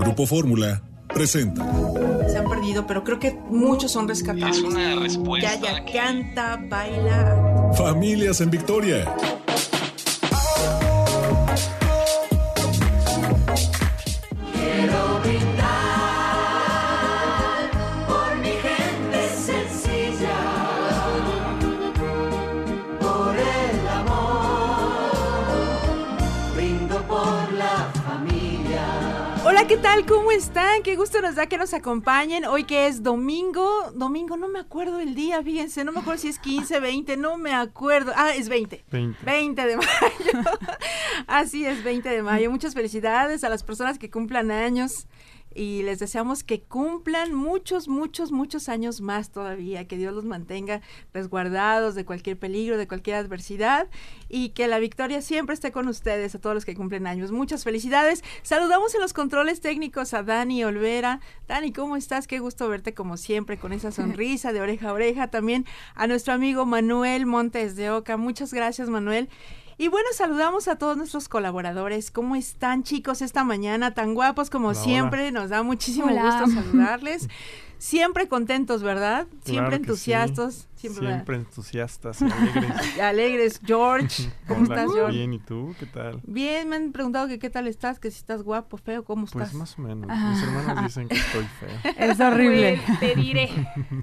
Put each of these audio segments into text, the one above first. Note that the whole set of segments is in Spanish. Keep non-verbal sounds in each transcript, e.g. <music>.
Grupo Fórmula presenta. Se han perdido, pero creo que muchos son rescatables. Es una respuesta. Ya, ya, canta, baila. Familias en Victoria. Tal? ¿Cómo están? Qué gusto nos da que nos acompañen. Hoy que es domingo. Domingo, no me acuerdo el día, fíjense. No me acuerdo si es 15, 20, no me acuerdo. Ah, es 20. 20. 20 de mayo. <laughs> Así es, 20 de mayo. Muchas felicidades a las personas que cumplan años y les deseamos que cumplan muchos, muchos, muchos años más todavía, que Dios los mantenga resguardados de cualquier peligro, de cualquier adversidad y que la victoria siempre esté con ustedes, a todos los que cumplen años. Muchas felicidades. Saludamos en los controles técnicos a Dani Olvera. Dani, ¿cómo estás? Qué gusto verte como siempre con esa <laughs> sonrisa de oreja a oreja. También a nuestro amigo Manuel Montes de Oca. Muchas gracias, Manuel. Y bueno, saludamos a todos nuestros colaboradores. ¿Cómo están, chicos, esta mañana? Tan guapos como Hola, siempre. Nos da muchísimo Hola. gusto saludarles. <laughs> Siempre contentos, ¿verdad? Siempre Claro que entusiastos. sí. Siempre, Siempre entusiastas y alegres. <laughs> alegres. George, <laughs> ¿cómo Hola, estás, George? Bien, ¿y tú? ¿Qué tal? Bien, me han preguntado que qué tal estás, que si estás guapo, feo, ¿cómo Pues estás? más o menos. Ah. Mis hermanos <laughs> dicen que estoy feo. Es horrible. Pues, te diré.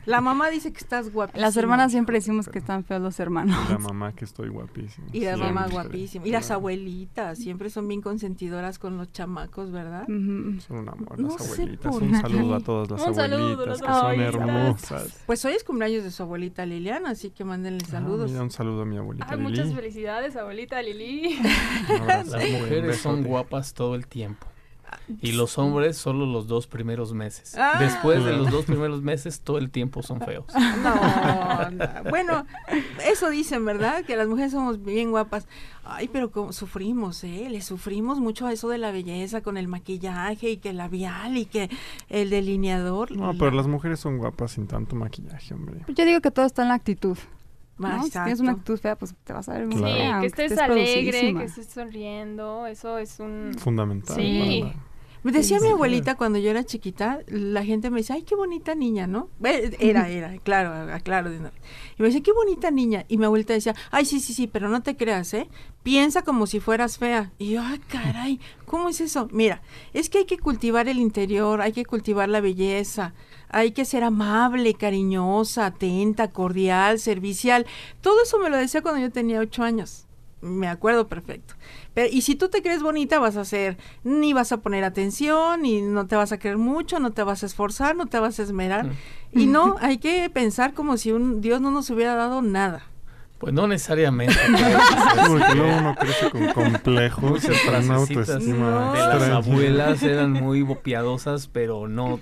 La mamá dice que estás guapísimo. Las hermanas siempre decimos que están feos los hermanos. Y la mamá que estoy guapísimo. Y la mamá guapísima. Y las abuelitas, siempre son bien consentidoras con los chamacos, ¿verdad? Son un amor No las abuelitas. Un saludo a todas las Un saludo, abuelitas las que son abuelitas. hermosas. Pues hoy es cumpleaños de su abuelita Liliana, así que mándenle Ah, saludos. mira, un saludo a mi abuelita Ay, Lili. muchas felicidades, abuelita Lili. Las mujeres son guapas todo el tiempo. Y los hombres solo los dos primeros meses. Ah. Después de los dos primeros meses, todo el tiempo son feos. <laughs> No, no. bueno, eso dicen, ¿verdad? Que las mujeres somos bien guapas. Ay, pero como sufrimos, ¿eh? Le sufrimos mucho a eso de la belleza con el maquillaje y que el labial y que el delineador. No, pero las mujeres son guapas sin tanto maquillaje, hombre. Yo digo que todo está en la actitud. Ah, ¿no? Si tienes una actitud fea, pues te vas a ver muy Claro. Sí, fea, que estés estés alegre, que estés sonriendo, eso es un... Fundamental. Sí. para- Me decía Sí, mi sí. abuelita cuando yo era chiquita, la gente me dice, ay, qué bonita niña, ¿no? Era, era, claro, claro. de una vez. Y me decía, qué bonita niña. Y mi abuelita decía, ay, sí, sí, sí, pero no te creas, ¿eh? Piensa como si fueras fea. Y yo, ay, caray, ¿cómo es eso? Mira, es que hay que cultivar el interior, hay que cultivar la belleza, hay que ser amable, cariñosa, atenta, cordial, servicial. Todo eso me lo decía cuando yo tenía ocho años. Me acuerdo perfecto. Pero, y si tú te crees bonita, vas a hacer, ni vas a poner atención, y no te vas a creer mucho, no te vas a esforzar, no te vas a esmerar. Mm. Y no, <laughs> hay que pensar como si un Dios no nos hubiera dado nada. Pues no necesariamente. <laughs> Luego uno crece con complejos, con de las abuelas eran muy piadosas, pero no,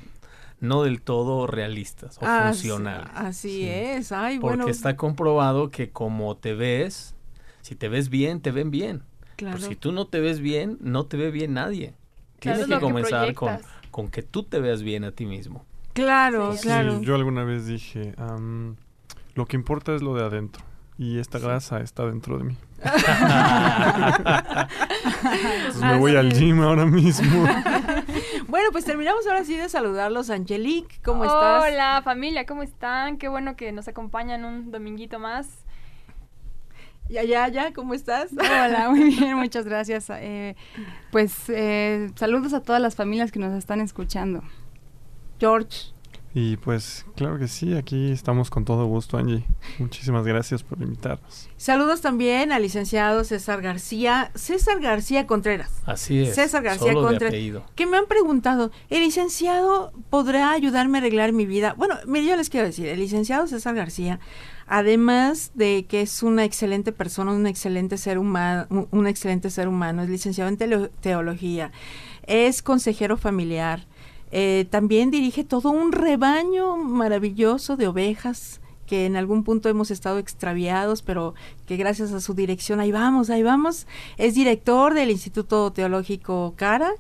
no del todo realistas o funcionales. Así Sí. es. Ay, Porque bueno. está comprobado que como te ves, si te ves bien, te ven bien. claro. Pero si tú no te ves bien, no te ve bien nadie. Claro, Tienes es que comenzar con, con que tú te veas bien a ti mismo. Claro, Sí, Sí, claro. yo alguna vez dije, am, lo que importa es lo de adentro. Y esta grasa está dentro de mí. <laughs> Entonces me voy al gym ahora mismo. <laughs> Bueno, pues terminamos ahora sí de saludarlos. Angelique, ¿cómo estás? Hola familia, ¿cómo están? Qué bueno que nos acompañan un dominguito más. Ya, ya, ya, ¿cómo estás? Hola, muy <laughs> bien, muchas gracias. Eh, pues eh, saludos a todas las familias que nos están escuchando. George. Y pues claro que sí, aquí estamos con todo gusto, Angie. Muchísimas gracias por invitarnos. Saludos también al licenciado César García. César García Contreras. Así es. César García solo de Contreras. apellido. Que me han preguntado, ¿el licenciado podrá ayudarme a arreglar mi vida? Bueno, mire, yo les quiero decir, el licenciado César García, además de que es una excelente persona, un excelente ser humano, un, un excelente ser humano, es licenciado en teología, es consejero familiar, eh, también dirige todo un rebaño maravilloso de ovejas que en algún punto hemos estado extraviados, pero que gracias a su dirección ahí vamos, ahí vamos. Es director del Instituto Teológico Cara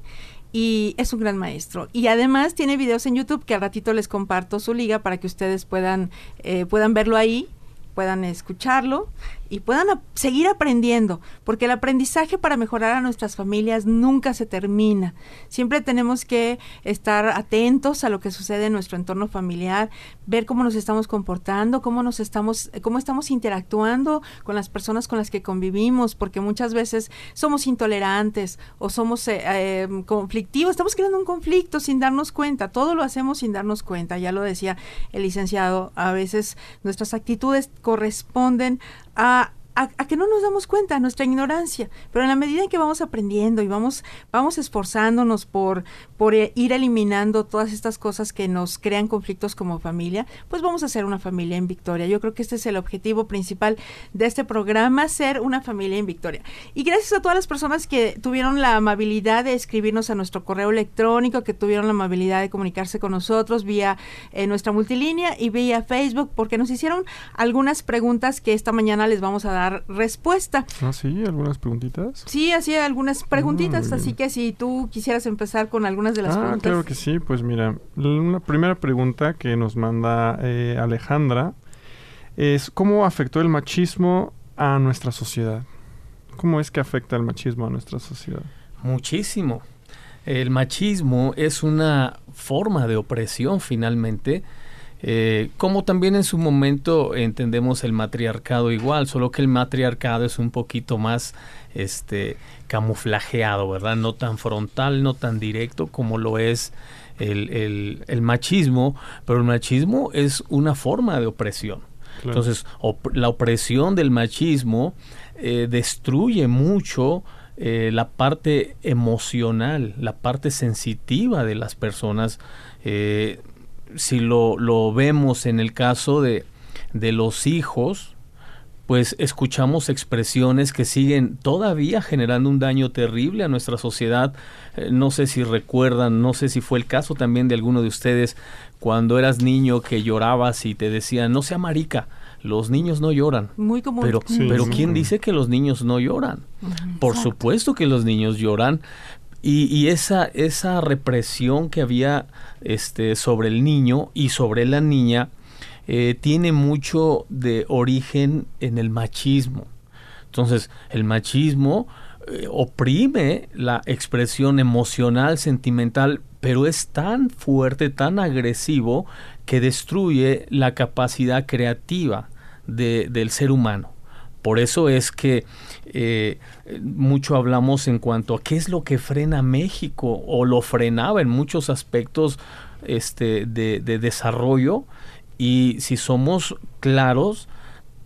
y es un gran maestro. Y además tiene videos en YouTube que al ratito les comparto su liga para que ustedes puedan, eh, puedan verlo ahí, puedan escucharlo. Y puedan seguir aprendiendo, porque el aprendizaje para mejorar a nuestras familias nunca se termina. Siempre tenemos que estar atentos a lo que sucede en nuestro entorno familiar, ver cómo nos estamos comportando, cómo nos estamos, cómo estamos interactuando con las personas con las que convivimos, porque muchas veces somos intolerantes o somos eh, eh, conflictivos, estamos creando un conflicto sin darnos cuenta, todo lo hacemos sin darnos cuenta, ya lo decía el licenciado, a veces nuestras actitudes corresponden a a, que no nos damos cuenta, nuestra ignorancia, pero en la medida en que vamos aprendiendo y vamos, vamos esforzándonos por, por eh, ir eliminando todas estas cosas que nos crean conflictos como familia, pues vamos a ser una familia en victoria. Yo creo que este es el objetivo principal de este programa, ser una familia en victoria. Y gracias a todas las personas que tuvieron la amabilidad de escribirnos a nuestro correo electrónico, que tuvieron la amabilidad de comunicarse con nosotros vía eh, nuestra multilínea y vía Facebook, porque nos hicieron algunas preguntas que esta mañana les vamos a dar respuesta. Ah, sí, algunas preguntitas. Sí, hacía algunas preguntitas, Muy así que si tú quisieras empezar con algunas de las ah, preguntas. claro que sí. Pues mira, la primera pregunta que nos manda eh, Alejandra es ¿cómo afectó el machismo a nuestra sociedad? ¿Cómo es que afecta el machismo a nuestra sociedad? Muchísimo. El machismo es una forma de opresión finalmente, eh, como también en su momento entendemos el matriarcado igual, solo que el matriarcado es un poquito más este camuflajeado, ¿verdad? No tan frontal, no tan directo como lo es el, el- el machismo, pero el machismo es una forma de opresión. Claro. Entonces, op- la opresión del machismo eh, destruye mucho eh, la parte emocional, la parte sensitiva de las personas. Eh, si lo, lo vemos en el caso de, de los hijos, pues escuchamos expresiones que siguen todavía generando un daño terrible a nuestra sociedad. Eh, no sé si recuerdan, no sé si fue el caso también de alguno de ustedes cuando eras niño que llorabas y te decían, no sea marica, los niños no lloran. Muy común. Pero, Sí, pero sí. ¿quién dice que los niños no lloran? Por Exacto. supuesto que los niños lloran. Y, esa, esa represión que había este, sobre el niño y sobre la niña eh, tiene mucho de origen en el machismo. Entonces, el machismo eh, oprime la expresión emocional, sentimental, pero es tan fuerte, tan agresivo, que destruye la capacidad creativa de- del ser humano. Por eso es que eh, mucho hablamos en cuanto a qué es lo que frena México o lo frenaba en muchos aspectos este, de, de desarrollo. Y si somos claros,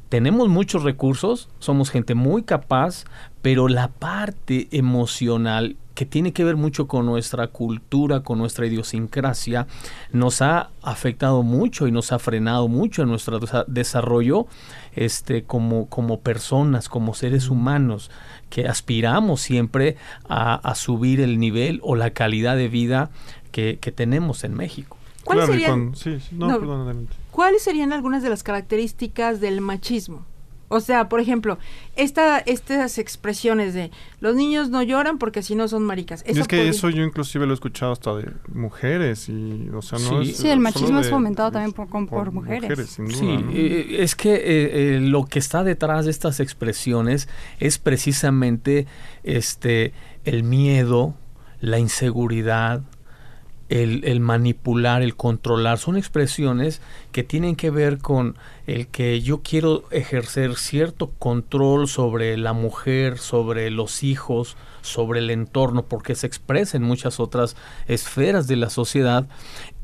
tenemos muchos recursos, somos gente muy capaz, pero la parte emocional que tiene que ver mucho con nuestra cultura, con nuestra idiosincrasia, nos ha afectado mucho y nos ha frenado mucho en nuestro desa- desarrollo este, como, como personas, como seres humanos, que aspiramos siempre a, a subir el nivel o la calidad de vida que, que tenemos en México. ¿Cuáles Claro, y serían, cuando- sí, sí, no, No. perdón, adelante. ¿Cuáles serían algunas de las características del machismo? O sea, por ejemplo, esta, estas expresiones de los niños no lloran porque si no son maricas. Y es que podría- eso yo inclusive lo he escuchado hasta de mujeres y, o sea, no Sí. es Sí, el machismo es de- fomentado también por- con- por mujeres. sin duda, Sí, ¿no? eh, es que eh, eh, lo que está detrás de estas expresiones es precisamente este el miedo, la inseguridad, el, el manipular, el controlar. Son expresiones que tienen que ver con el que yo quiero ejercer cierto control sobre la mujer, sobre los hijos, sobre el entorno, porque se expresa en muchas otras esferas de la sociedad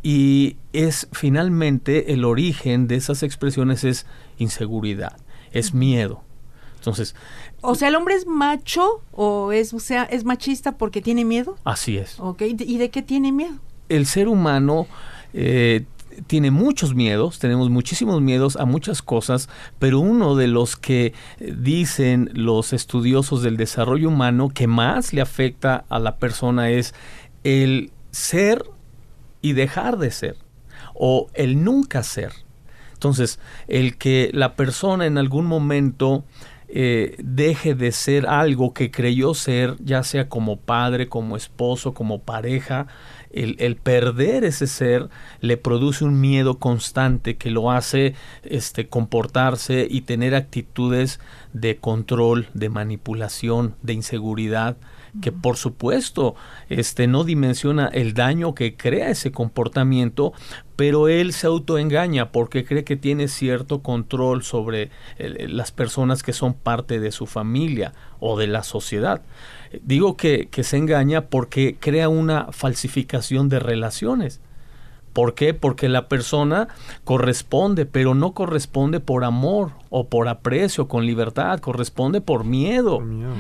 y es finalmente el origen de esas expresiones es inseguridad, es miedo. Entonces, O sea, ¿el hombre es macho o es, o sea, es machista porque tiene miedo? así es. ¿Ok? ¿Y de qué tiene miedo? El ser humano eh, tiene muchos miedos, tenemos muchísimos miedos a muchas cosas, pero uno de los que eh, dicen los estudiosos del desarrollo humano que más le afecta a la persona es el ser y dejar de ser, o el nunca ser. Entonces, el que la persona en algún momento eh, deje de ser algo que creyó ser, ya sea como padre, como esposo, como pareja, el, el, perder ese ser le produce un miedo constante que lo hace este, comportarse y tener actitudes de control, de manipulación, de inseguridad, que por supuesto este, no dimensiona el daño que crea ese comportamiento, pero él se autoengaña porque cree que tiene cierto control sobre el, las personas que son parte de su familia o de la sociedad. Digo que, que se engaña porque crea una falsificación de relaciones. ¿Por qué? Porque la persona corresponde, pero no corresponde por amor o por aprecio, con libertad, corresponde por miedo. Por miedo.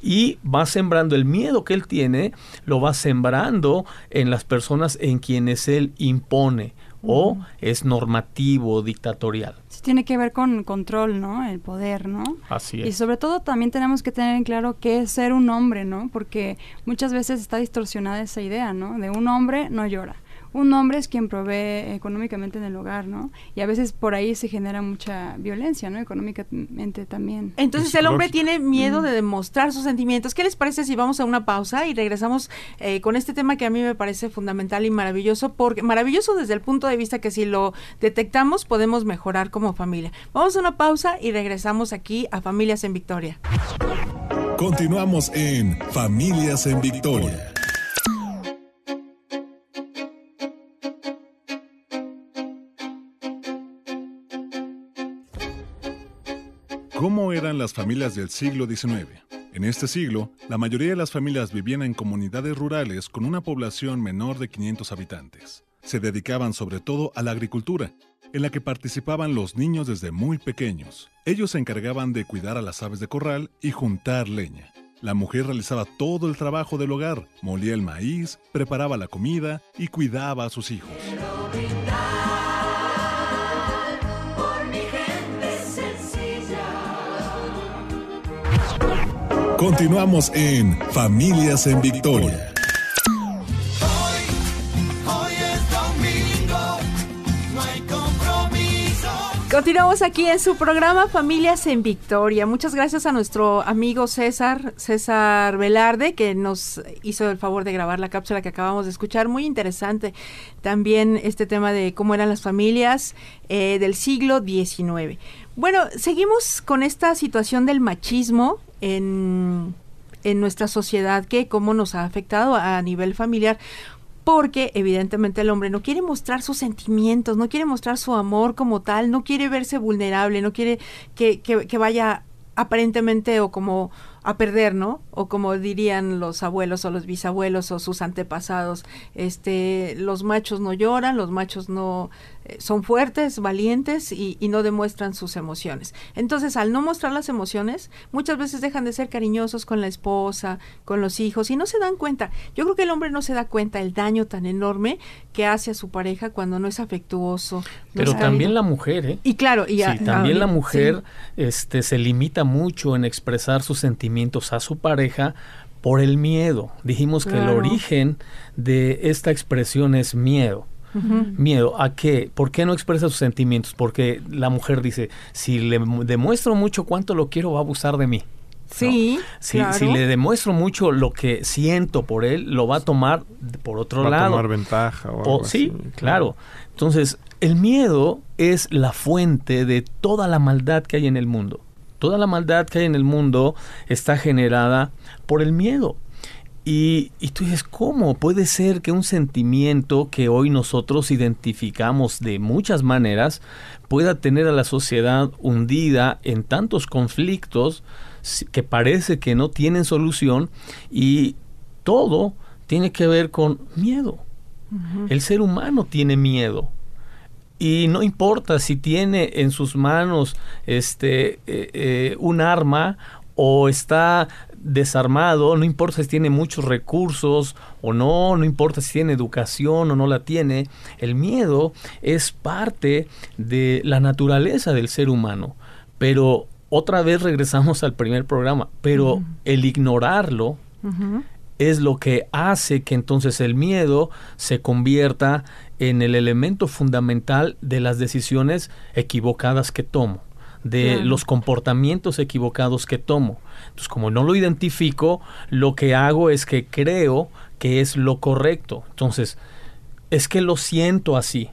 Y va sembrando el miedo que él tiene, lo va sembrando en las personas en quienes él impone o es normativo, dictatorial. Sí, tiene que ver con control, ¿no? El poder, ¿no? Así es. Y sobre todo también tenemos que tener en claro qué es ser un hombre, ¿no? Porque muchas veces está distorsionada esa idea, ¿no? De un hombre no llora un hombre es quien provee económicamente en el hogar, ¿no? Y a veces por ahí se genera mucha violencia, ¿no? Económicamente también. Entonces el hombre tiene miedo de demostrar sus sentimientos. ¿Qué les parece si vamos a una pausa y regresamos eh, con este tema que a mí me parece fundamental y maravilloso? Porque maravilloso desde el punto de vista que si lo detectamos podemos mejorar como familia. Vamos a una pausa y regresamos aquí a Familias en Victoria. Continuamos en Familias en Victoria. ¿Cómo eran las familias del siglo XIX? En este siglo, la mayoría de las familias vivían en comunidades rurales con una población menor de 500 habitantes. Se dedicaban sobre todo a la agricultura, en la que participaban los niños desde muy pequeños. Ellos se encargaban de cuidar a las aves de corral y juntar leña. La mujer realizaba todo el trabajo del hogar, molía el maíz, preparaba la comida y cuidaba a sus hijos. Continuamos en Familias en Victoria. Continuamos aquí en su programa Familias en Victoria. Muchas gracias a nuestro amigo César, César Velarde, que nos hizo el favor de grabar la cápsula que acabamos de escuchar. Muy interesante también este tema de cómo eran las familias eh, del siglo XIX. Bueno, seguimos con esta situación del machismo en, en nuestra sociedad, que cómo nos ha afectado a nivel familiar porque evidentemente el hombre no quiere mostrar sus sentimientos, no quiere mostrar su amor como tal, no quiere verse vulnerable, no quiere que, que, que vaya aparentemente o como a perder, ¿no? O como dirían los abuelos o los bisabuelos o sus antepasados, este, los machos no lloran, los machos no son fuertes, valientes y, y, no demuestran sus emociones. Entonces, al no mostrar las emociones, muchas veces dejan de ser cariñosos con la esposa, con los hijos y no se dan cuenta. Yo creo que el hombre no se da cuenta el daño tan enorme que hace a su pareja cuando no es afectuoso. No Pero es también cariño. la mujer, ¿eh? Y claro, y Sí, a- también la mujer sí. este, se limita mucho en expresar sus sentimientos a su pareja por el miedo. Dijimos que el origen de esta expresión es miedo. Miedo, ¿a qué? ¿Por qué no expresa sus sentimientos? Porque la mujer dice, si le mu- demuestro mucho cuánto lo quiero, va a abusar de mí. Sí, Si, claro. si le demuestro mucho lo que siento por él, lo va a tomar por otro Va a lado. tomar ventaja o sí, así, claro. Entonces, el miedo es la fuente de toda la maldad que hay en el mundo. Toda la maldad que hay en el mundo está generada por el miedo. Y, y tú dices, ¿cómo puede ser que un sentimiento que hoy nosotros identificamos de muchas maneras pueda tener a la sociedad hundida en tantos conflictos que parece que no tienen solución y todo tiene que ver con miedo? El ser humano tiene miedo. Y no importa si tiene en sus manos este eh, eh, un arma o está desarmado, no importa si tiene muchos recursos o no, no importa si tiene educación o no la tiene, el miedo es parte de la naturaleza del ser humano. Pero otra vez regresamos al primer programa, pero el ignorarlo es lo que hace que entonces el miedo se convierta en el elemento fundamental de las decisiones equivocadas que tomo, de los comportamientos equivocados que tomo. Entonces, como no lo identifico, lo que hago es que creo que es lo correcto. Entonces, es que lo siento así.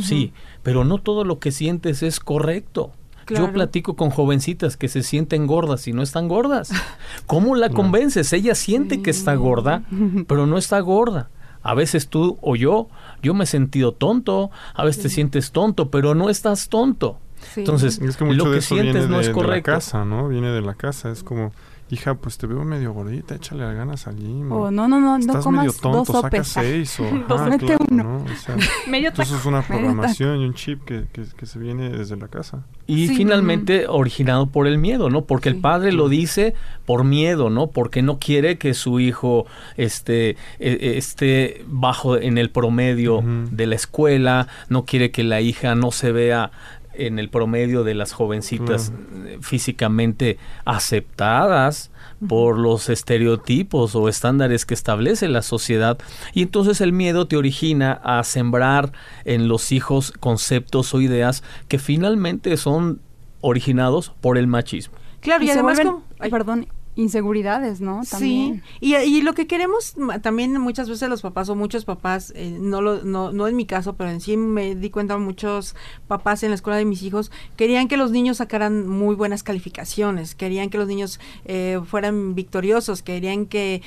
Sí, pero no todo lo que sientes es correcto. Claro. Yo platico con jovencitas que se sienten gordas y no están gordas. <laughs> ¿Cómo la convences? Ella siente que está gorda, pero no está gorda. A veces tú o yo, yo me he sentido tonto, a veces te sientes tonto, pero no estás tonto. Sí. Entonces, Es que mucho lo de que eso sientes viene no de, es de la correcto. casa, ¿no? Viene de la casa. Es como, hija, pues te veo medio gordita, échale ganas al gym. O no, no, no, no Estás comas medio tonto, dos saca seis o... <laughs> Dos, ajá, mete claro, uno. ¿no? O sea, <laughs> Medio entonces taco. es una programación y un chip que, que, que se viene desde la casa. Y Sí. finalmente originado por el miedo, ¿no? Porque el Sí. padre lo dice por miedo, ¿no? Porque no quiere que su hijo esté, eh, eh, esté bajo en el promedio de la escuela, no quiere que la hija no se vea en el promedio de las jovencitas eh, físicamente aceptadas por los estereotipos o estándares que establece la sociedad. Y entonces el miedo te origina a sembrar en los hijos conceptos o ideas que finalmente son originados por el machismo. Claro, y, además vuelven, como- ay, perdón, inseguridades, ¿no? También. Sí, y, y lo que queremos también muchas veces los papás o muchos papás, eh, no, lo, no, no en mi caso, pero en sí me di cuenta muchos papás en la escuela de mis hijos querían que los niños sacaran muy buenas calificaciones, querían que los niños eh, fueran victoriosos, querían que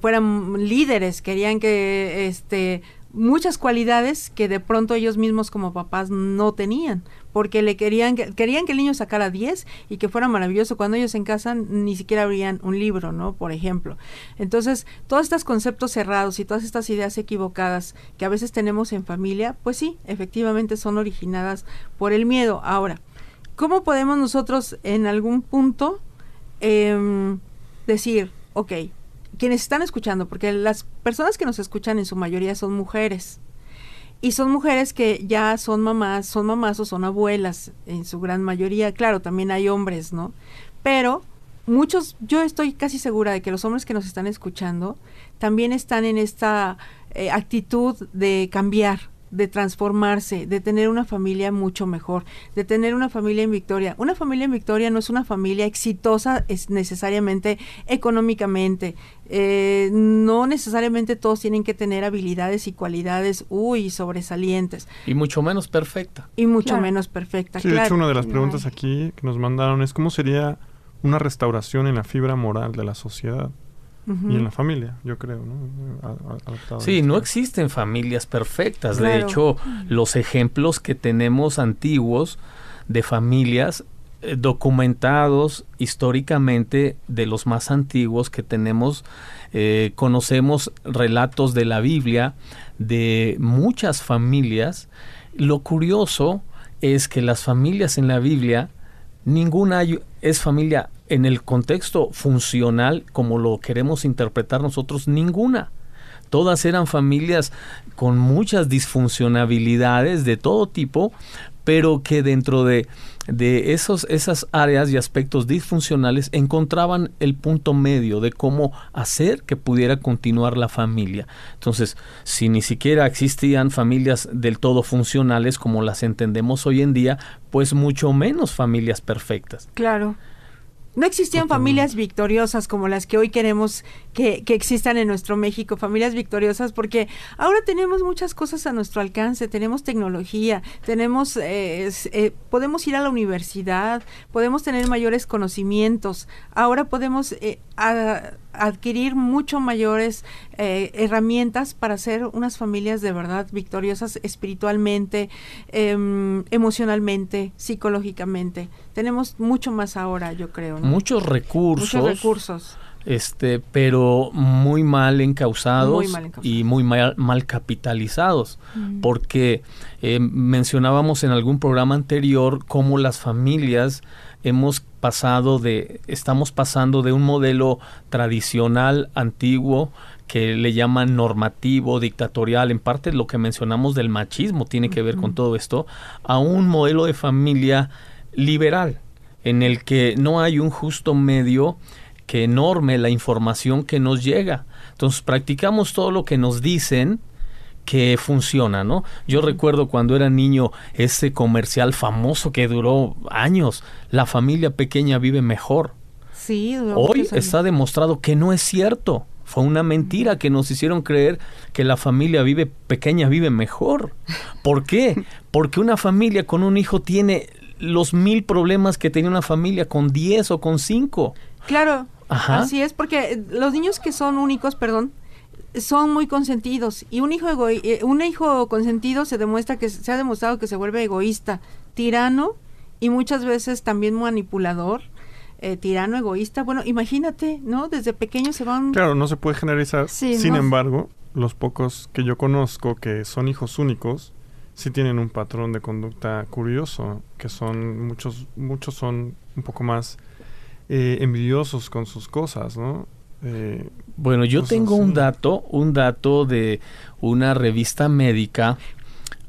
fueran líderes, querían que este muchas cualidades que de pronto ellos mismos como papás no tenían, porque le querían que, querían que el niño sacara 10 y que fuera maravilloso. Cuando ellos en casa ni siquiera abrían un libro, ¿no? Por ejemplo. Entonces, todos estos conceptos cerrados y todas estas ideas equivocadas que a veces tenemos en familia, pues sí, efectivamente son originadas por el miedo. Ahora, ¿cómo podemos nosotros en algún punto em, decir, ok, quienes están escuchando, porque las personas que nos escuchan en su mayoría son mujeres. Y son mujeres que ya son mamás, son mamás o son abuelas en su gran mayoría. Claro, también hay hombres, ¿no? Pero muchos, yo estoy casi segura de que los hombres que nos están escuchando también están en esta eh, actitud de cambiar, de transformarse, de tener una familia mucho mejor, de tener una familia en Victoria. Una familia en Victoria no es una familia exitosa es necesariamente económicamente. Eh, no necesariamente todos tienen que tener habilidades y cualidades, uy, sobresalientes, Y mucho menos perfecta. y mucho Claro. menos perfectas. Sí, de hecho, una de las preguntas aquí que nos mandaron es cómo sería una restauración en la fibra moral de la sociedad Y en la familia, yo creo, ¿no? Sí, no existen familias perfectas. De hecho, los ejemplos que tenemos antiguos de familias eh, documentados históricamente de los más antiguos que tenemos, eh, conocemos relatos de la Biblia de muchas familias. Lo curioso es que las familias en la Biblia, ninguna hay- es familia en el contexto funcional como lo queremos interpretar nosotros, ninguna. Todas eran familias con muchas disfuncionabilidades de todo tipo, pero que dentro de, de esos, esas áreas y aspectos disfuncionales encontraban el punto medio de cómo hacer que pudiera continuar la familia. Entonces, si ni siquiera existían familias del todo funcionales como las entendemos hoy en día, pues mucho menos familias perfectas. Claro. No existían familias victoriosas como las que hoy queremos que, que existan en nuestro México, familias victoriosas, porque ahora tenemos muchas cosas a nuestro alcance, tenemos tecnología, tenemos, eh, eh, podemos ir a la universidad, podemos tener mayores conocimientos, ahora podemos eh, a- adquirir mucho mayores eh, herramientas para ser unas familias de verdad victoriosas espiritualmente, em, emocionalmente, psicológicamente. Tenemos mucho más ahora, yo creo. ¿no? Muchos recursos. Muchos recursos. este, pero muy mal encausados, Muy mal encausados. y muy mal, mal capitalizados, porque eh, mencionábamos en algún programa anterior cómo las familias hemos pasado de, estamos pasando de un modelo tradicional, antiguo, que le llaman normativo, dictatorial, en parte lo que mencionamos del machismo tiene que ver con todo esto, a un modelo de familia liberal, en el que no hay un justo medio que norme la información que nos llega. Entonces practicamos todo lo que nos dicen, que funciona, ¿no? Yo recuerdo cuando era niño ese comercial famoso que duró años, la familia pequeña vive mejor. Sí, duró Hoy años. está demostrado que no es cierto. Fue una mentira que nos hicieron creer que la familia vive pequeña vive mejor. ¿Por qué? <laughs> Porque una familia con un hijo tiene los mil problemas que tenía una familia con diez o con cinco. Claro, Ajá. así es, porque los niños que son únicos, perdón, son muy consentidos y un hijo egoi- eh, un hijo consentido se demuestra que se ha demostrado que se vuelve egoísta, tirano y muchas veces también manipulador, eh, tirano, egoísta. Bueno, imagínate, ¿no? Desde pequeños se van Claro, no se puede generalizar. Sí, Sin no. embargo, los pocos que yo conozco que son hijos únicos sí tienen un patrón de conducta curioso, que son muchos muchos son un poco más eh, envidiosos con sus cosas, ¿no? Eh, Bueno, yo tengo un dato, un dato de una revista médica.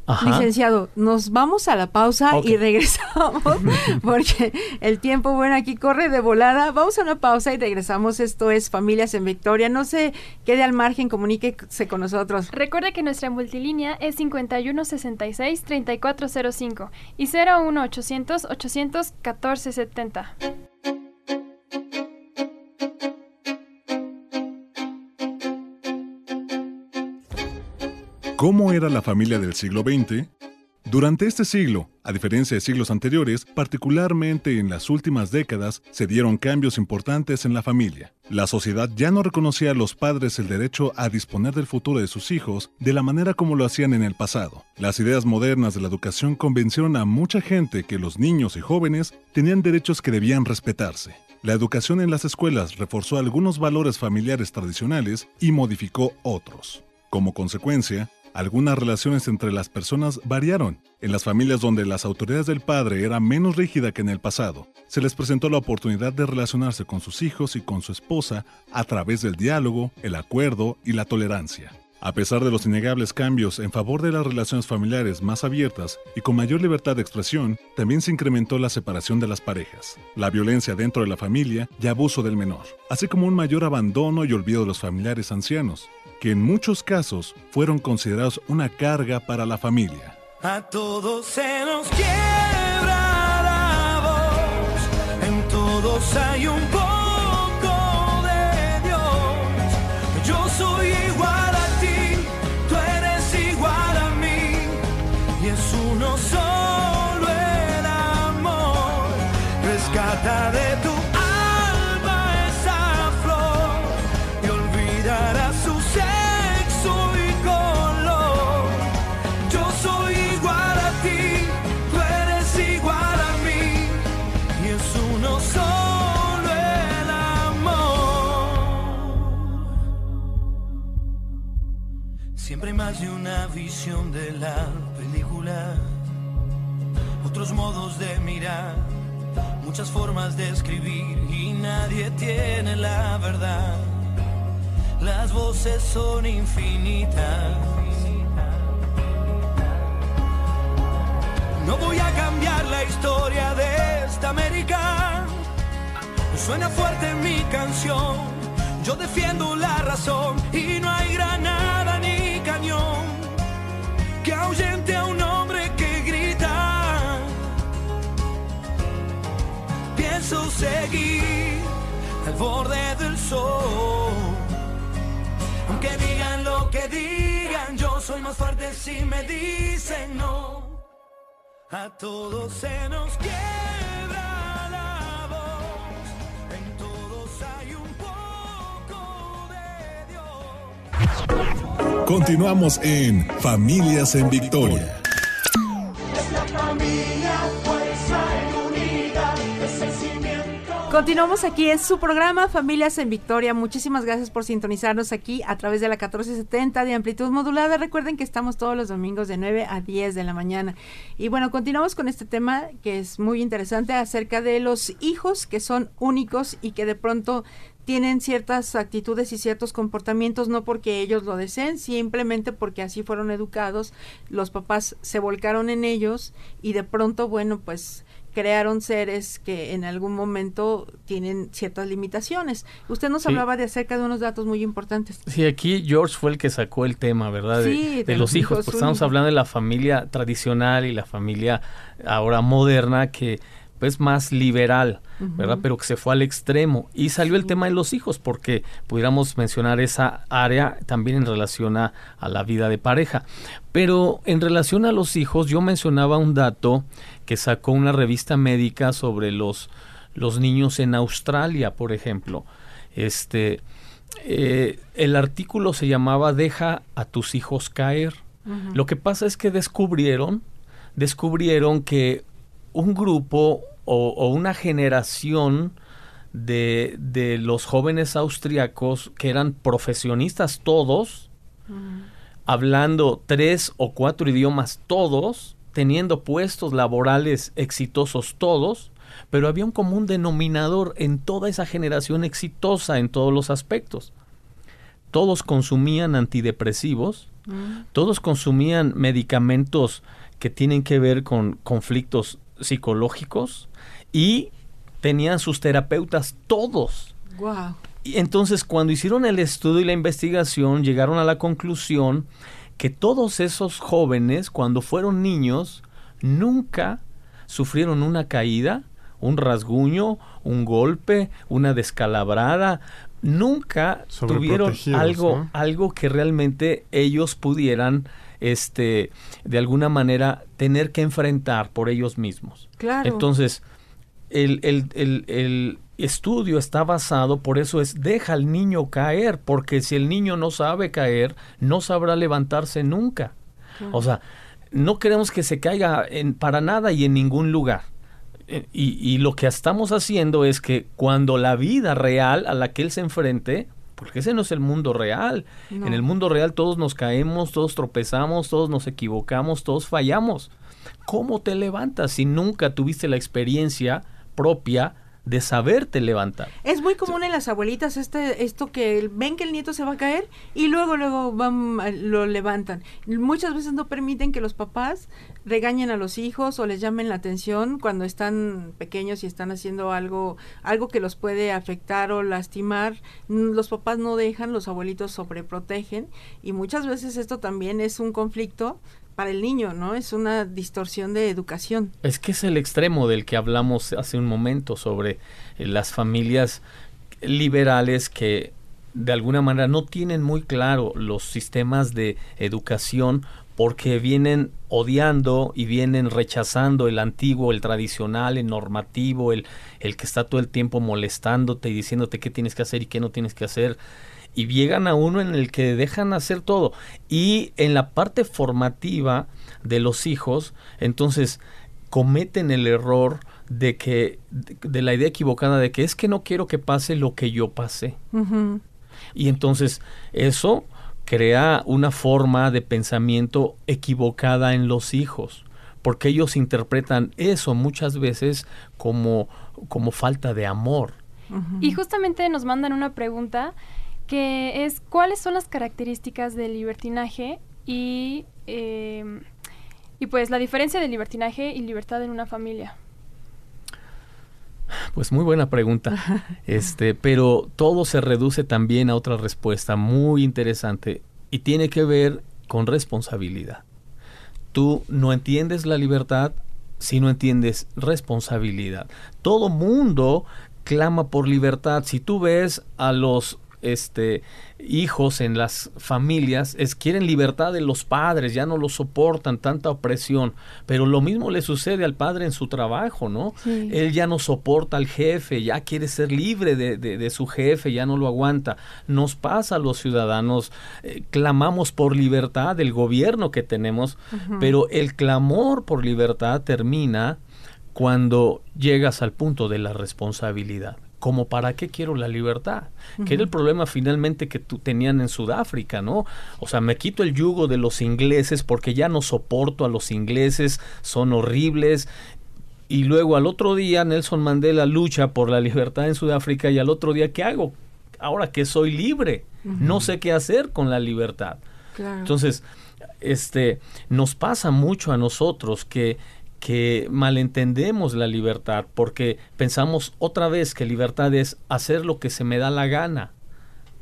Ajá. Licenciado, nos vamos a la pausa y regresamos <laughs> porque el tiempo, bueno, aquí corre de volada. Vamos a una pausa y regresamos. Esto es Familias en Victoria. No se quede al margen, comuníquese con nosotros. Recuerde que nuestra multilínea es 5166-3405 y 01800-800-1470. ¿Cómo era la familia del siglo XX? Durante este siglo, a diferencia de siglos anteriores, particularmente en las últimas décadas, se dieron cambios importantes en la familia. La sociedad ya no reconocía a los padres el derecho a disponer del futuro de sus hijos de la manera como lo hacían en el pasado. Las ideas modernas de la educación convencieron a mucha gente que los niños y jóvenes tenían derechos que debían respetarse. La educación en las escuelas reforzó algunos valores familiares tradicionales y modificó otros. Como consecuencia, algunas relaciones entre las personas variaron. En las familias donde las autoridades del padre era menos rígida que en el pasado, se les presentó la oportunidad de relacionarse con sus hijos y con su esposa a través del diálogo, el acuerdo y la tolerancia. A pesar de los innegables cambios en favor de las relaciones familiares más abiertas y con mayor libertad de expresión, también se incrementó la separación de las parejas, la violencia dentro de la familia y abuso del menor, así como un mayor abandono y olvido de los familiares ancianos, que en muchos casos fueron considerados una carga para la familia. A todos se nos quiebra la voz, en todos hay un poco de Dios. Yo soy igual a ti, tú eres igual a mí, y es uno solo el amor. Rescata de tu visión de la película, otros modos de mirar, muchas formas de escribir y nadie tiene la verdad. Las voces son infinitas. No voy a cambiar la historia de esta América. Suena fuerte mi canción. Yo defiendo la razón y no hay granada Seguir al borde del sol. Aunque digan lo que digan, yo soy más fuerte si me dicen no. A todos se nos quiebra la voz, en todos hay un poco de Dios. Continuamos en Familias en Victoria. Continuamos aquí en su programa Familias en Victoria. Muchísimas gracias por sintonizarnos aquí a través de la 1470 de amplitud modulada. Recuerden que estamos todos los domingos de 9 a 10 de la mañana. Y bueno, continuamos con este tema que es muy interesante acerca de los hijos que son únicos y que de pronto tienen ciertas actitudes y ciertos comportamientos no porque ellos lo deseen, simplemente porque así fueron educados, los papás se volcaron en ellos y de pronto, bueno, pues crearon seres que en algún momento tienen ciertas limitaciones. Usted nos Sí. hablaba de acerca de unos datos muy importantes. Sí, aquí George fue el que sacó el tema, ¿verdad? De, Sí, de de los los hijos, hijos porque estamos hablando de la familia tradicional y la familia ahora moderna que es más liberal, ¿verdad? Pero que se fue al extremo. Y salió el tema de los hijos, porque pudiéramos mencionar esa área también en relación a, a la vida de pareja. Pero en relación a los hijos, yo mencionaba un dato que sacó una revista médica sobre los, los niños en Australia, por ejemplo. Este, eh, el artículo se llamaba Deja a tus hijos caer. Lo que pasa es que descubrieron, descubrieron que un grupo o, o una generación de, de los jóvenes austriacos que eran profesionistas todos, hablando tres o cuatro idiomas todos, teniendo puestos laborales exitosos todos, pero había un común denominador en toda esa generación exitosa en todos los aspectos. Todos consumían antidepresivos, Mm. todos consumían medicamentos que tienen que ver con conflictos psicológicos y tenían sus terapeutas todos. Guau. Y entonces cuando hicieron el estudio y la investigación llegaron a la conclusión que todos esos jóvenes cuando fueron niños nunca sufrieron una caída, un rasguño, un golpe, una descalabrada, nunca tuvieron algo ¿no? algo que realmente ellos pudieran este de alguna manera tener que enfrentar por ellos mismos. Claro. Entonces, el, el- el- el estudio está basado, por eso es, deja al niño caer, porque si el niño no sabe caer, no sabrá levantarse nunca. O sea, no queremos que se caiga en, para nada y en ningún lugar. Eh, Y, y lo que estamos haciendo es que cuando la vida real a la que él se enfrente, porque ese no es el mundo real, No. en el mundo real todos nos caemos, todos tropezamos, todos nos equivocamos, todos fallamos. ¿Cómo te levantas si nunca tuviste la experiencia propia de saberte levantar? Es muy común en las abuelitas este, esto que ven que el nieto se va a caer y luego luego van, a- lo levantan. Muchas veces no permiten que los papás regañen a los hijos o les llamen la atención cuando están pequeños y están haciendo algo algo que los puede afectar o lastimar. Mm, Los papás no dejan, los abuelitos sobreprotegen y muchas veces esto también es un conflicto para el niño, ¿no? Es una distorsión de educación. Es que es el extremo del que hablamos hace un momento sobre eh, las familias liberales que de alguna manera no tienen muy claro los sistemas de educación porque vienen odiando y vienen rechazando el antiguo, el tradicional, el normativo, el, el que está todo el tiempo molestándote y diciéndote qué tienes que hacer y qué no tienes que hacer. Y llegan a uno en el que dejan hacer todo. Y en la parte formativa de los hijos, entonces cometen el error de que de la idea equivocada de que es que no quiero que pase lo que yo pasé. Ujú. Y entonces eso crea una forma de pensamiento equivocada en los hijos, porque ellos interpretan eso muchas veces como, como falta de amor. Y justamente nos mandan una pregunta que es ¿cuáles son las características del libertinaje y, eh, y pues la diferencia de libertinaje y libertad en una familia? Pues muy buena pregunta. <laughs> Este, pero todo se reduce también a otra respuesta muy interesante y tiene que ver con responsabilidad. Tú no entiendes la libertad si no entiendes responsabilidad. Todo mundo clama por libertad. Si tú ves a los este hijos en las familias es quieren libertad de los padres, ya no lo soportan tanta opresión, pero lo mismo le sucede al padre en su trabajo, ¿no? Sí. Él ya no soporta al jefe, ya quiere ser libre de, de- de su jefe, ya no lo aguanta. Nos pasa a los ciudadanos, eh, clamamos por libertad del gobierno que tenemos, pero el clamor por libertad termina cuando llegas al punto de la responsabilidad. Como para qué quiero la libertad, que era el problema finalmente que tú tenían en Sudáfrica, ¿no? O sea, me quito el yugo de los ingleses porque ya no soporto a los ingleses, son horribles, y luego al otro día Nelson Mandela lucha por la libertad en Sudáfrica y al otro día, ¿qué hago? Ahora que soy libre, no sé qué hacer con la libertad. Claro. Entonces, este, nos pasa mucho a nosotros que que malentendemos la libertad porque pensamos otra vez que libertad es hacer lo que se me da la gana,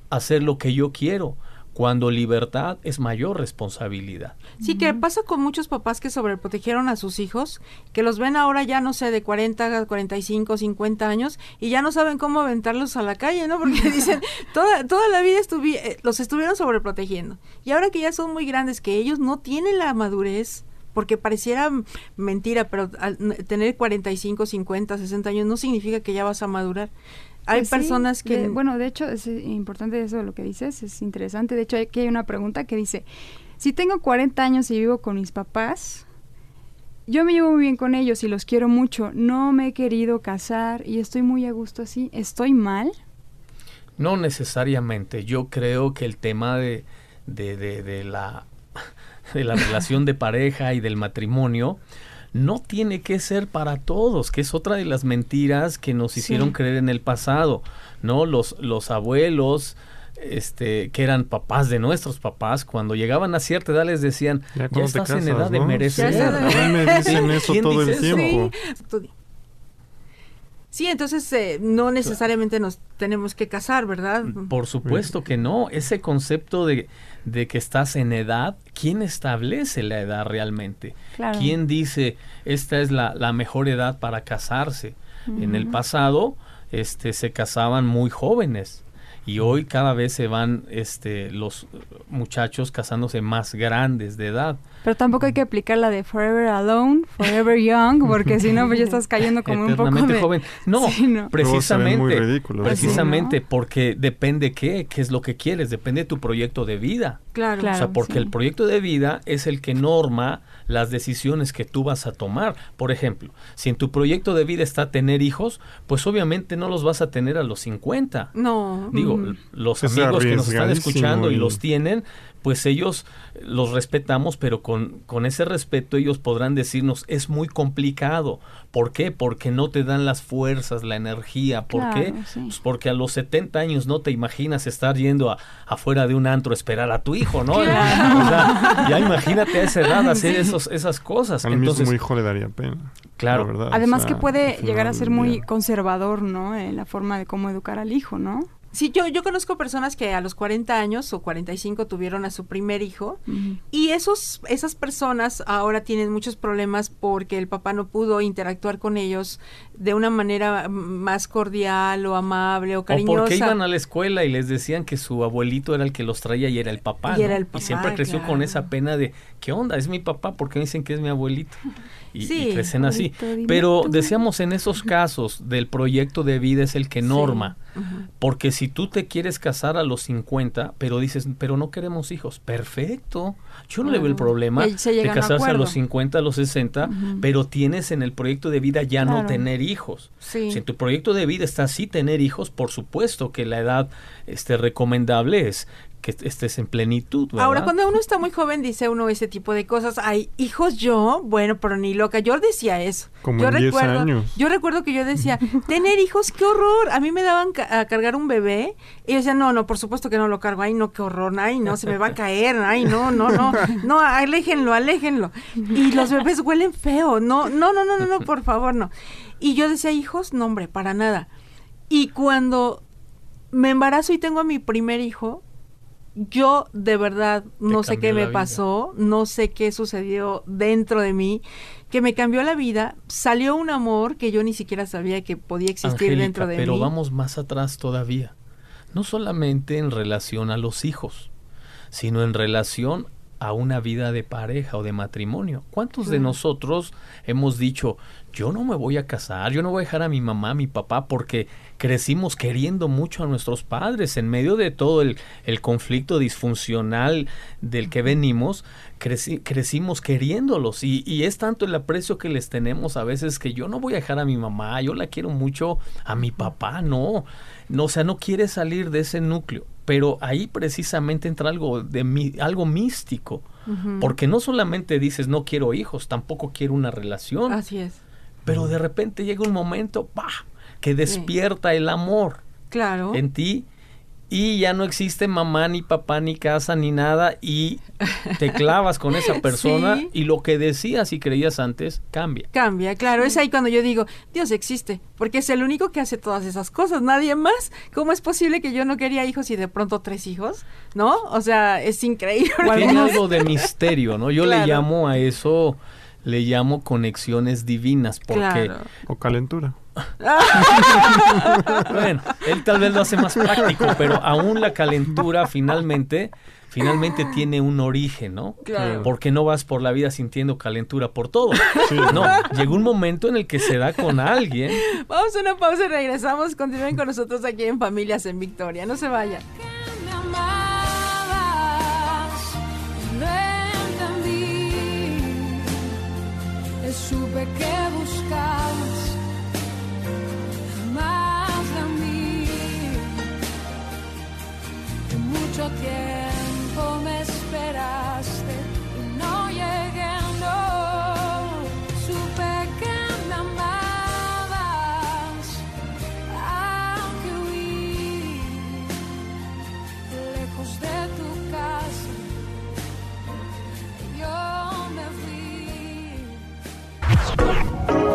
hacer lo que yo quiero, cuando libertad es mayor responsabilidad. Sí, que pasa con muchos papás que sobreprotegieron a sus hijos, que los ven ahora ya, no sé, de 40, 45, 50 años, y ya no saben cómo aventarlos a la calle, ¿no? Porque <laughs> dicen, toda, toda la vida estuvi eh, los estuvieron sobreprotegiendo. Y ahora que ya son muy grandes, que ellos no tienen la madurez, porque pareciera mentira, pero al tener 45, 50, 60 años no significa que ya vas a madurar. Hay Pues sí, personas que... de- bueno, de hecho, es importante eso de lo que dices, es interesante. De hecho, aquí hay una pregunta que dice, si tengo 40 años y vivo con mis papás, yo me llevo muy bien con ellos y los quiero mucho, no me he querido casar y estoy muy a gusto así, ¿estoy mal? No necesariamente. Yo creo que el tema de, de, de- de la, de la relación de pareja y del matrimonio no tiene que ser para todos, que es otra de las mentiras que nos Sí. hicieron creer en el pasado, ¿no? Los, los abuelos, este, que eran papás de nuestros papás, cuando llegaban a cierta edad les decían, Ya estás en edad de merecer. Me <laughs> dicen eso ¿Quién todo el dice tiempo. Sí, entonces eh, no necesariamente nos tenemos que casar, ¿verdad? Por supuesto que no. Ese concepto de, de que estás en edad, ¿quién establece la edad realmente? Claro. ¿Quién dice esta es la, la mejor edad para casarse? En el pasado este, se casaban muy jóvenes y hoy cada vez se van este, los muchachos casándose más grandes de edad. Pero tampoco hay que aplicar la de forever alone, forever young, porque si no, pues ya estás cayendo como un poco de... joven. No, Sí, muy precisamente. Precisamente Sí, porque depende qué, qué es lo que quieres, depende de tu proyecto de vida. Claro. Claro. o sea, porque sí. el proyecto de vida es el que norma las decisiones que tú vas a tomar. Por ejemplo, si en tu proyecto de vida está tener hijos, pues obviamente no los vas a tener a los 50. No. Digo, Ujú. los Es amigos que nos están escuchando y- los tienen, pues ellos los respetamos, pero con, con ese respeto ellos podrán decirnos, es muy complicado. ¿Por qué? Porque no te dan las fuerzas, la energía. ¿Por Claro, qué? sí. Pues porque a los 70 años no te imaginas estar yendo a- afuera de un antro a esperar a tu hijo, ¿no? O sea, ya imagínate a esa edad hacer esos, esas cosas. Al Entonces, mismo hijo le daría pena. Claro. verdad, Además o que puede llegar a ser muy conservador, ¿no? En la forma de cómo educar al hijo, ¿no? Sí, yo, yo conozco personas que a los 40 años o 45 tuvieron a su primer hijo y esos, esas personas ahora tienen muchos problemas porque el papá no pudo interactuar con ellos de una manera más cordial o amable o o cariñosa. porque iban a la escuela y les decían que su abuelito era el que los traía y era el papá. Y ¿no? era el papá, siempre creció con esa pena de, ¿qué onda? Es mi papá, ¿por qué me dicen que es mi abuelito? <laughs> Y, y Sí, crecen así. Pero decíamos en esos casos del proyecto de vida es el que Sí. norma. Porque si tú te quieres casar a los 50, pero dices, pero no queremos hijos, perfecto. Yo no le veo el Claro. problema de a casarse a los 50, a los 60, Ujú. pero tienes en el proyecto de vida ya no tener hijos. Sí. Si en tu proyecto de vida está así tener hijos, por supuesto que la edad este, recomendable es que est- estés en plenitud. ¿verdad? Ahora, cuando uno está muy joven, dice uno ese tipo de cosas. Hay hijos yo, bueno, pero ni loca. Yo decía eso. Como yo en 10 recuerdo, años. Yo recuerdo que yo decía, <laughs> tener hijos, qué horror. A mí me daban ca- a cargar un bebé y yo decía, no, no, por supuesto que no lo cargo. Ay, no, qué horror. Ay, no, se me va a caer. Ay, no, no, no. No, aléjenlo, aléjenlo. Y los bebés huelen feo. No, no, no, no, no, no, por favor, no. Y yo decía, hijos, no, hombre, para nada. Y cuando me embarazo y tengo a mi primer hijo, yo de verdad no sé qué me vida. pasó, no sé qué sucedió dentro de mí, que me cambió la vida. Salió un amor que yo ni siquiera sabía que podía existir Angélica, dentro de pero mí. vamos más atrás todavía. No solamente en relación a los hijos, sino en relación a una vida de pareja o de matrimonio. ¿Cuántos de Claro. nosotros hemos dicho, yo no me voy a casar, yo no voy a dejar a mi mamá, a mi papá, porque crecimos queriendo mucho a nuestros padres. En medio de todo el, el conflicto disfuncional del que venimos, creci- crecimos queriéndolos. Y, y es tanto el aprecio que les tenemos a veces que yo no voy a dejar a mi mamá, yo la quiero mucho a mi papá, no, no, o sea, no quiere salir de ese núcleo, pero ahí precisamente entra algo de mí, algo místico, porque no solamente dices no quiero hijos, tampoco quiero una relación, Así es. Pero de repente llega un momento, ¡pah! que despierta el amor Claro. en ti y ya no existe mamá ni papá ni casa ni nada y te <laughs> clavas con esa persona Sí. y lo que decías y creías antes cambia. Cambia, claro, es ahí cuando yo digo, Dios existe, porque es el único que hace todas esas cosas, nadie más. ¿Cómo es posible que yo no quería hijos y de pronto tres hijos? ¿No? O sea, es increíble. Tiene algo <laughs> de misterio, ¿no? Yo Claro. le llamo a eso, le llamo conexiones divinas, porque, Claro. O calentura. <laughs> bueno, él tal vez lo hace más práctico, pero aún la calentura finalmente, finalmente tiene un origen, ¿no? Claro. Porque no vas por la vida sintiendo calentura por todo. No, llegó un momento en el que se da con alguien. Vamos a una pausa y regresamos. Continúen con nosotros aquí en Familias en Victoria. No se vayan.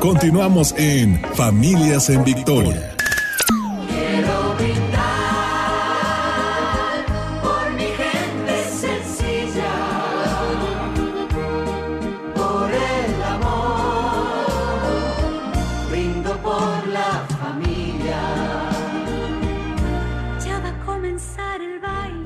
Continuamos en Familias en Victoria. Quiero brindar por mi gente sencilla, por el amor, brindo por la familia. Ya va a comenzar el baile.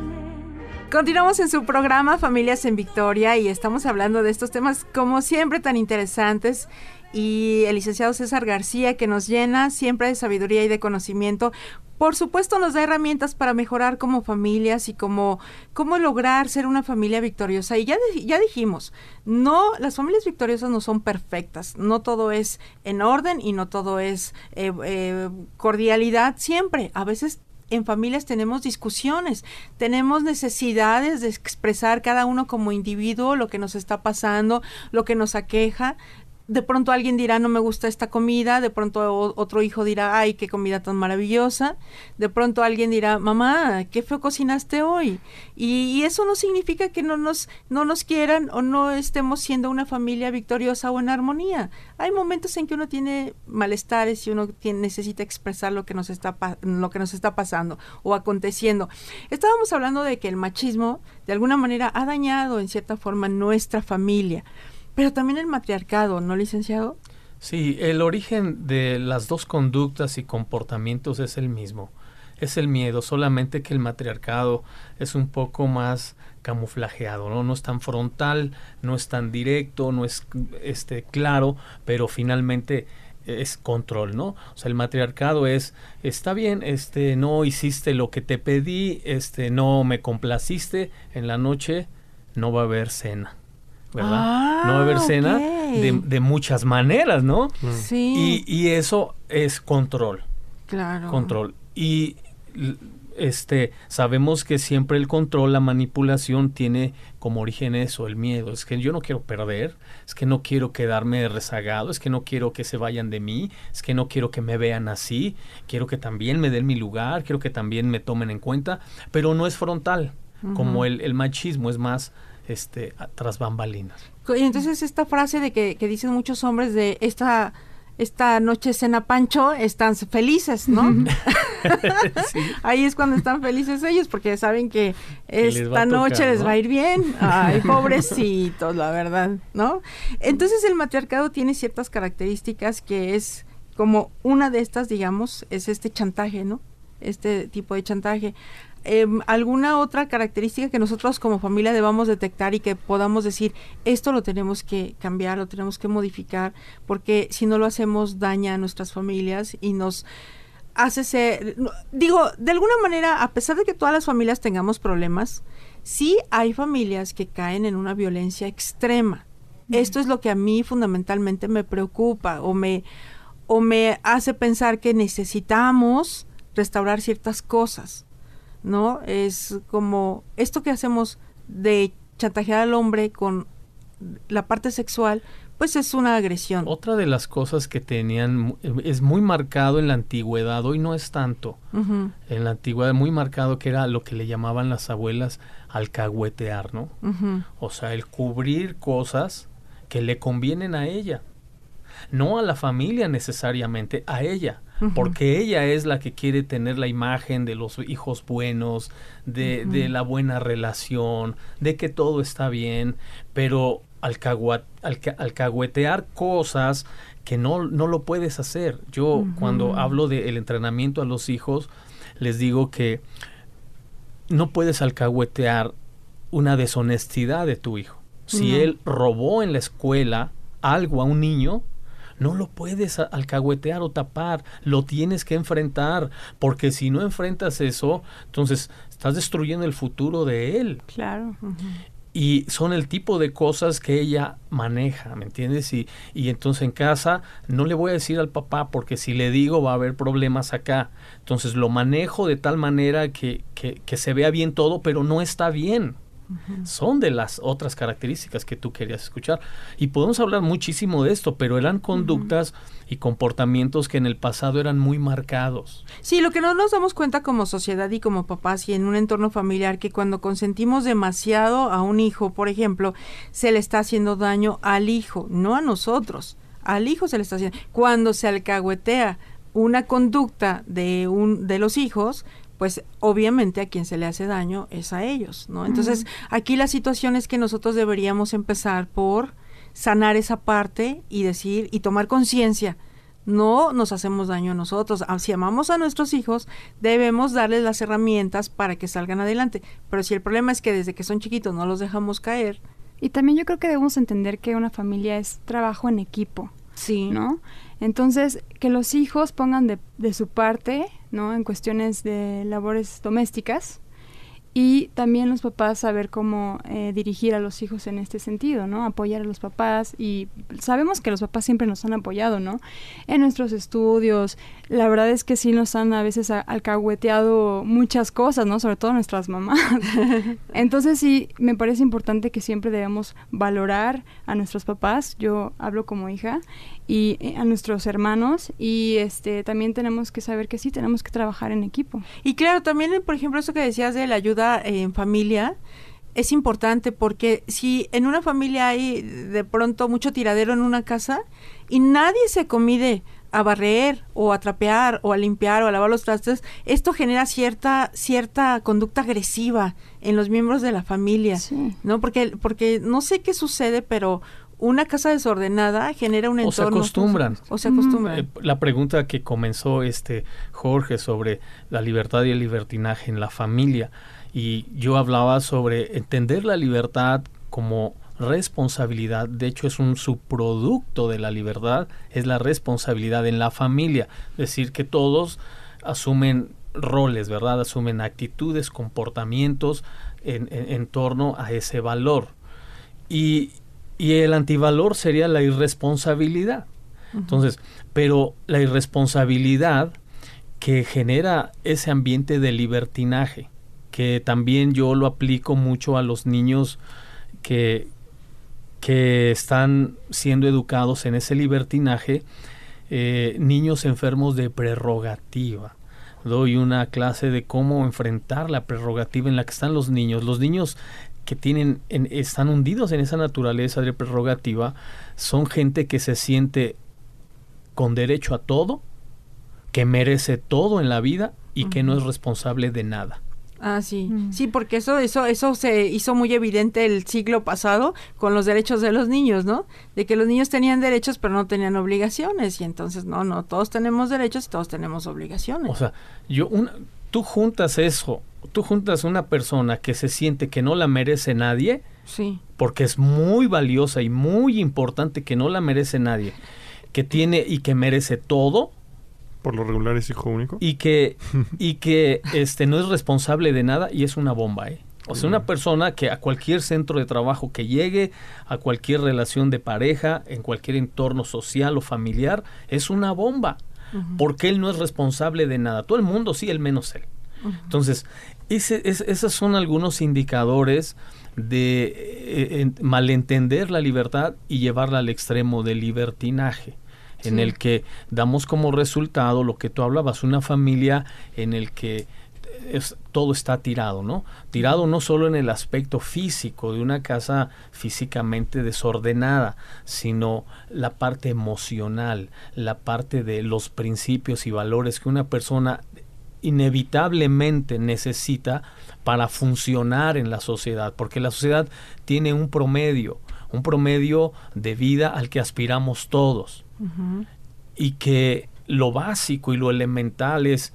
Continuamos en su programa Familias en Victoria y estamos hablando de estos temas como siempre tan interesantes y el licenciado César García que nos llena siempre de sabiduría y de conocimiento. Por supuesto nos da herramientas para mejorar como familias y como cómo lograr ser una familia victoriosa. Y ya, ya dijimos, no, las familias victoriosas no son perfectas, no todo es en orden y no todo es eh, eh, cordialidad siempre. A veces en familias tenemos discusiones, tenemos necesidades de expresar cada uno como individuo lo que nos está pasando, lo que nos aqueja. De pronto alguien dirá no me gusta esta comida, de pronto otro hijo dirá ay qué comida tan maravillosa, de pronto alguien dirá mamá qué feo cocinaste hoy y, eso no significa que no nos no nos quieran o no estemos siendo una familia victoriosa o en armonía. Hay momentos en que uno tiene malestares y uno necesita expresar lo que nos está lo que nos está pasando o aconteciendo. Estábamos hablando de que el machismo de alguna manera ha dañado en cierta forma nuestra familia, pero también el matriarcado, ¿no, licenciado? Sí, el origen de las dos conductas y comportamientos es el mismo. Es el miedo, solamente que el matriarcado es un poco más camuflajeado, ¿no? No es tan frontal, no es tan directo, no es este claro, pero finalmente es control, ¿no? O sea, el matriarcado es está bien, este no hiciste lo que te pedí, este no me complaciste en la noche, no va a haber cena. ¿Verdad? Ah, no va a haber cena de, de muchas maneras, ¿no? Sí. Y, y eso es control, claro. control. Y este sabemos que siempre el control, la manipulación tiene como origen eso, el miedo. Es que yo no quiero perder, es que no quiero quedarme rezagado, es que no quiero que se vayan de mí, es que no quiero que me vean así, quiero que también me den mi lugar, quiero que también me tomen en cuenta, pero no es frontal, como el, el machismo es más este tras bambalinas. Y entonces esta frase de que, que dicen muchos hombres de esta esta noche cena Pancho están felices, ¿no? <laughs> Ahí es cuando están felices ellos porque saben que les esta noche tocar, les ¿no? va a ir bien. Ay, pobrecitos, la verdad, ¿no? Entonces el matriarcado tiene ciertas características que es como una de estas, digamos, es este chantaje, ¿no? Este tipo de chantaje. Em, ¿Alguna otra característica que nosotros como familia debamos detectar y que podamos decir, esto lo tenemos que cambiar, lo tenemos que modificar, porque si no lo hacemos daña a nuestras familias y nos hace ser, digo, de alguna manera, a pesar de que todas las familias tengamos problemas, sí hay familias que caen en una violencia extrema. Esto es lo que a mí fundamentalmente me preocupa o me, o me hace pensar que necesitamos restaurar ciertas cosas, ¿no? Es como esto que hacemos de chantajear al hombre con la parte sexual, pues es una agresión. Otra de las cosas que tenían es muy marcado en la antigüedad, hoy no es tanto. En la antigüedad muy marcado que era lo que le llamaban las abuelas alcahuetear, ¿no? O sea, el cubrir cosas que le convienen a ella. No a la familia necesariamente, a ella. Porque ella es la que quiere tener la imagen de los hijos buenos, de, de la buena relación, de que todo está bien, pero alcahuetear cosas que no, no lo puedes hacer. Yo cuando hablo del entrenamiento a los hijos, les digo que no puedes alcahuetear una deshonestidad de tu hijo. Si No. él robó en la escuela algo a un niño, no lo puedes alcahuetear o tapar, lo tienes que enfrentar, porque si no enfrentas eso, entonces estás destruyendo el futuro de él. Claro. Y son el tipo de cosas que ella maneja, ¿me entiendes? Y, y entonces en casa no le voy a decir al papá porque si le digo va a haber problemas acá. Entonces lo manejo de tal manera que, que, que se vea bien todo, pero no está bien. Son de las otras características que tú querías escuchar. Y podemos hablar muchísimo de esto, pero eran conductas y comportamientos que en el pasado eran muy marcados. Sí, lo que no nos damos cuenta como sociedad y como papás y en un entorno familiar, que cuando consentimos demasiado a un hijo, por ejemplo, se le está haciendo daño al hijo, no a nosotros. Al hijo se le está haciendo. Cuando se alcahuetea una conducta de un de los hijos, pues obviamente a quien se le hace daño es a ellos, ¿no? Entonces, aquí la situación es que nosotros deberíamos empezar por sanar esa parte y decir y tomar conciencia no nos hacemos daño a nosotros. Ah, Si amamos a nuestros hijos, debemos darles las herramientas para que salgan adelante. Pero si el problema es que desde que son chiquitos no los dejamos caer, Y también yo creo que debemos entender que una familia es trabajo en equipo, sí, ¿no? Entonces, que los hijos pongan de, de su parte, ¿no? En cuestiones de labores domésticas. Y también los papás saber cómo eh, dirigir a los hijos en este sentido, ¿no? Apoyar a los papás y sabemos que los papás siempre nos han apoyado, ¿no? En nuestros estudios, la verdad es que sí nos han a veces a- alcahueteado muchas cosas, ¿no? Sobre todo nuestras mamás. <laughs> Entonces sí, me parece importante que siempre debemos valorar a nuestros papás, yo hablo como hija, y eh, a nuestros hermanos, y este también tenemos que saber que sí, tenemos que trabajar en equipo. Y claro, también, por ejemplo, eso que decías de la ayuda eh, en familia es importante porque si en una familia hay de pronto mucho tiradero en una casa y nadie se comide a barrer o a trapear o a limpiar o a lavar los trastes, esto genera cierta cierta conducta agresiva en los miembros de la familia, Sí. ¿no? Porque porque no sé qué sucede, pero una casa desordenada genera un O se entorno acostumbran. o se acostumbran. Eh, la pregunta que comenzó este Jorge sobre la libertad y el libertinaje en la familia y yo hablaba sobre entender la libertad como responsabilidad, de hecho es un subproducto de la libertad, es la responsabilidad en la familia, es decir, que todos asumen roles, ¿verdad? Asumen actitudes, comportamientos en, en- en torno a ese valor. Y, y el antivalor sería la irresponsabilidad. Entonces, pero la irresponsabilidad que genera ese ambiente de libertinaje, que también yo lo aplico mucho a los niños que, que están siendo educados en ese libertinaje, eh, niños enfermos de prerrogativa. Doy una clase de cómo enfrentar la prerrogativa en la que están los niños. Los niños que tienen en- están hundidos en esa naturaleza de prerrogativa son gente que se siente con derecho a todo, que merece todo en la vida y que no es responsable de nada. Ah, sí. Mm. Sí, porque eso, eso, eso se hizo muy evidente el siglo pasado con los derechos de los niños, ¿no? De que los niños tenían derechos pero no tenían obligaciones. Y entonces, no, no, todos tenemos derechos y todos tenemos obligaciones. O sea, yo una, tú juntas eso, tú juntas una persona que se siente que no la merece nadie, sí. porque es muy valiosa y muy importante que no la merece nadie, que tiene y que merece todo Por lo regular es hijo único. y que <laughs> y que este no es responsable de nada y es una bomba, ¿eh? O sea, una persona que a cualquier centro de trabajo que llegue, a cualquier relación de pareja, en cualquier entorno social o familiar, es una bomba. Porque él no es responsable de nada. Todo el mundo sí, él menos él. Entonces, ese, es- esos son algunos indicadores de eh, en- malentender la libertad y llevarla al extremo del libertinaje en el que damos como resultado lo que tú hablabas, una familia en el que es- todo está tirado, ¿no? Tirado no solo en el aspecto físico de una casa físicamente desordenada, sino la parte emocional, la parte de los principios y valores que una persona inevitablemente necesita para funcionar en la sociedad, porque la sociedad tiene un promedio, un promedio de vida al que aspiramos todos y que lo básico y lo elemental es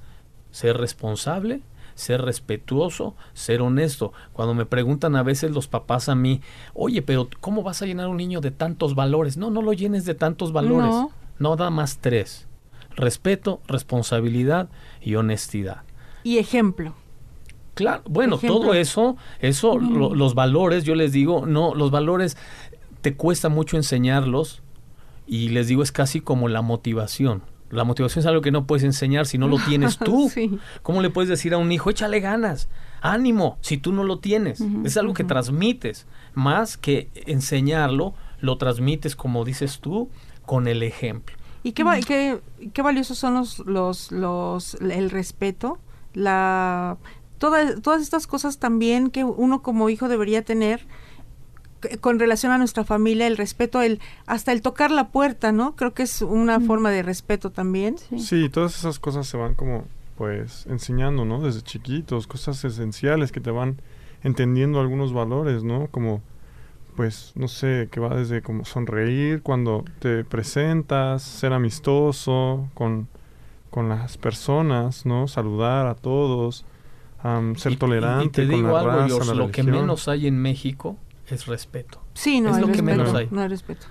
ser responsable, ser respetuoso, ser honesto. Cuando me preguntan a veces los papás a mí, oye, pero ¿cómo vas a llenar a un niño de tantos valores? No, no lo llenes de tantos valores. No. No, da más tres. Respeto, responsabilidad y honestidad. Y ejemplo. Claro, bueno, Ejemplo. todo eso, eso, lo- los valores, yo les digo, no, los valores te cuesta mucho enseñarlos y les digo es casi como la motivación. La motivación es algo que no puedes enseñar si no lo tienes <laughs> tú. Sí. ¿Cómo le puedes decir a un hijo, échale ganas, ánimo, si tú no lo tienes? es algo que transmites, más que enseñarlo, lo transmites, como dices tú, con el ejemplo. ¿Y qué, va- qué, qué valiosos son los, los, los, el respeto, la, toda- todas estas cosas también que uno como hijo debería tener con relación a nuestra familia, el respeto, el hasta el tocar la puerta, ¿no? Creo que es una forma de respeto también. Sí, todas esas cosas se van como, pues, enseñando, ¿no? Desde chiquitos, cosas esenciales que te van entendiendo algunos valores, ¿no? Como, pues, no sé, que va desde como sonreír cuando te presentas, ser amistoso con, con las personas, ¿no? Saludar a todos, am, ser Y- tolerante y te con digo la algo, raza, George, la lo que menos hay en México es respeto. Sí, no Es hay lo que respeto. menos hay. No hay respeto.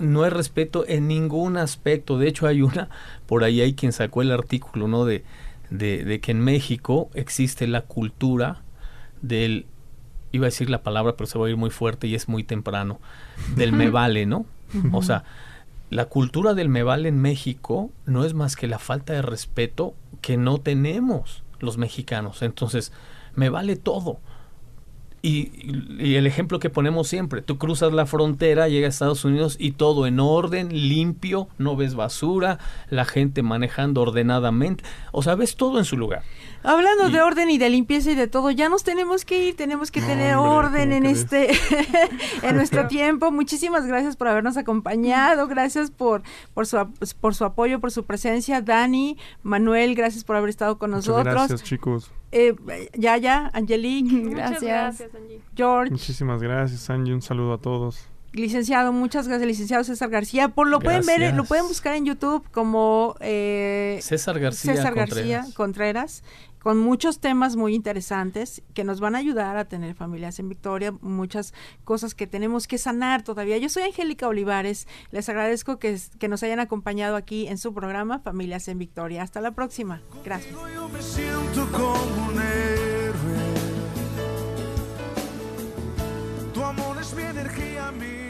No hay respeto en ningún aspecto. De hecho, hay una, por ahí hay quien sacó el artículo, ¿no? De, de, de que en México existe la cultura del, iba a decir la palabra, pero se va a ir muy fuerte y es muy temprano, del me vale, ¿no? O sea, la cultura del me vale en México no es más que la falta de respeto que no tenemos los mexicanos. Entonces, me vale todo. Y, el ejemplo que ponemos siempre, tú cruzas la frontera, llegas a Estados Unidos y todo en orden, limpio, no ves basura, la gente manejando ordenadamente, o sea, ves todo en su lugar. Hablando Y- de orden y de limpieza y de todo, ya nos tenemos que ir, tenemos que No, tener hombre, orden ¿cómo en crees? este, <laughs> en nuestro tiempo. Muchísimas gracias por habernos acompañado, gracias por, por su, por su apoyo, por su presencia. Dani, Manuel, gracias por haber estado con Muchas nosotros. gracias, chicos. Eh, Yaya, Angelique, Muchas Gracias. gracias, Angie. George, Muchísimas gracias, Angie. Un saludo a todos. licenciado, muchas gracias, licenciado César García. Por lo pueden ver, eh, lo pueden buscar en YouTube como eh, César García César García Contreras. Contreras, con muchos temas muy interesantes que nos van a ayudar a tener familias en victoria, muchas cosas que tenemos que sanar todavía. Yo soy Angélica Olivares, les agradezco que, que nos hayan acompañado aquí en su programa Familias en Victoria. Hasta la próxima. Gracias. Tu amor es mi energía, mi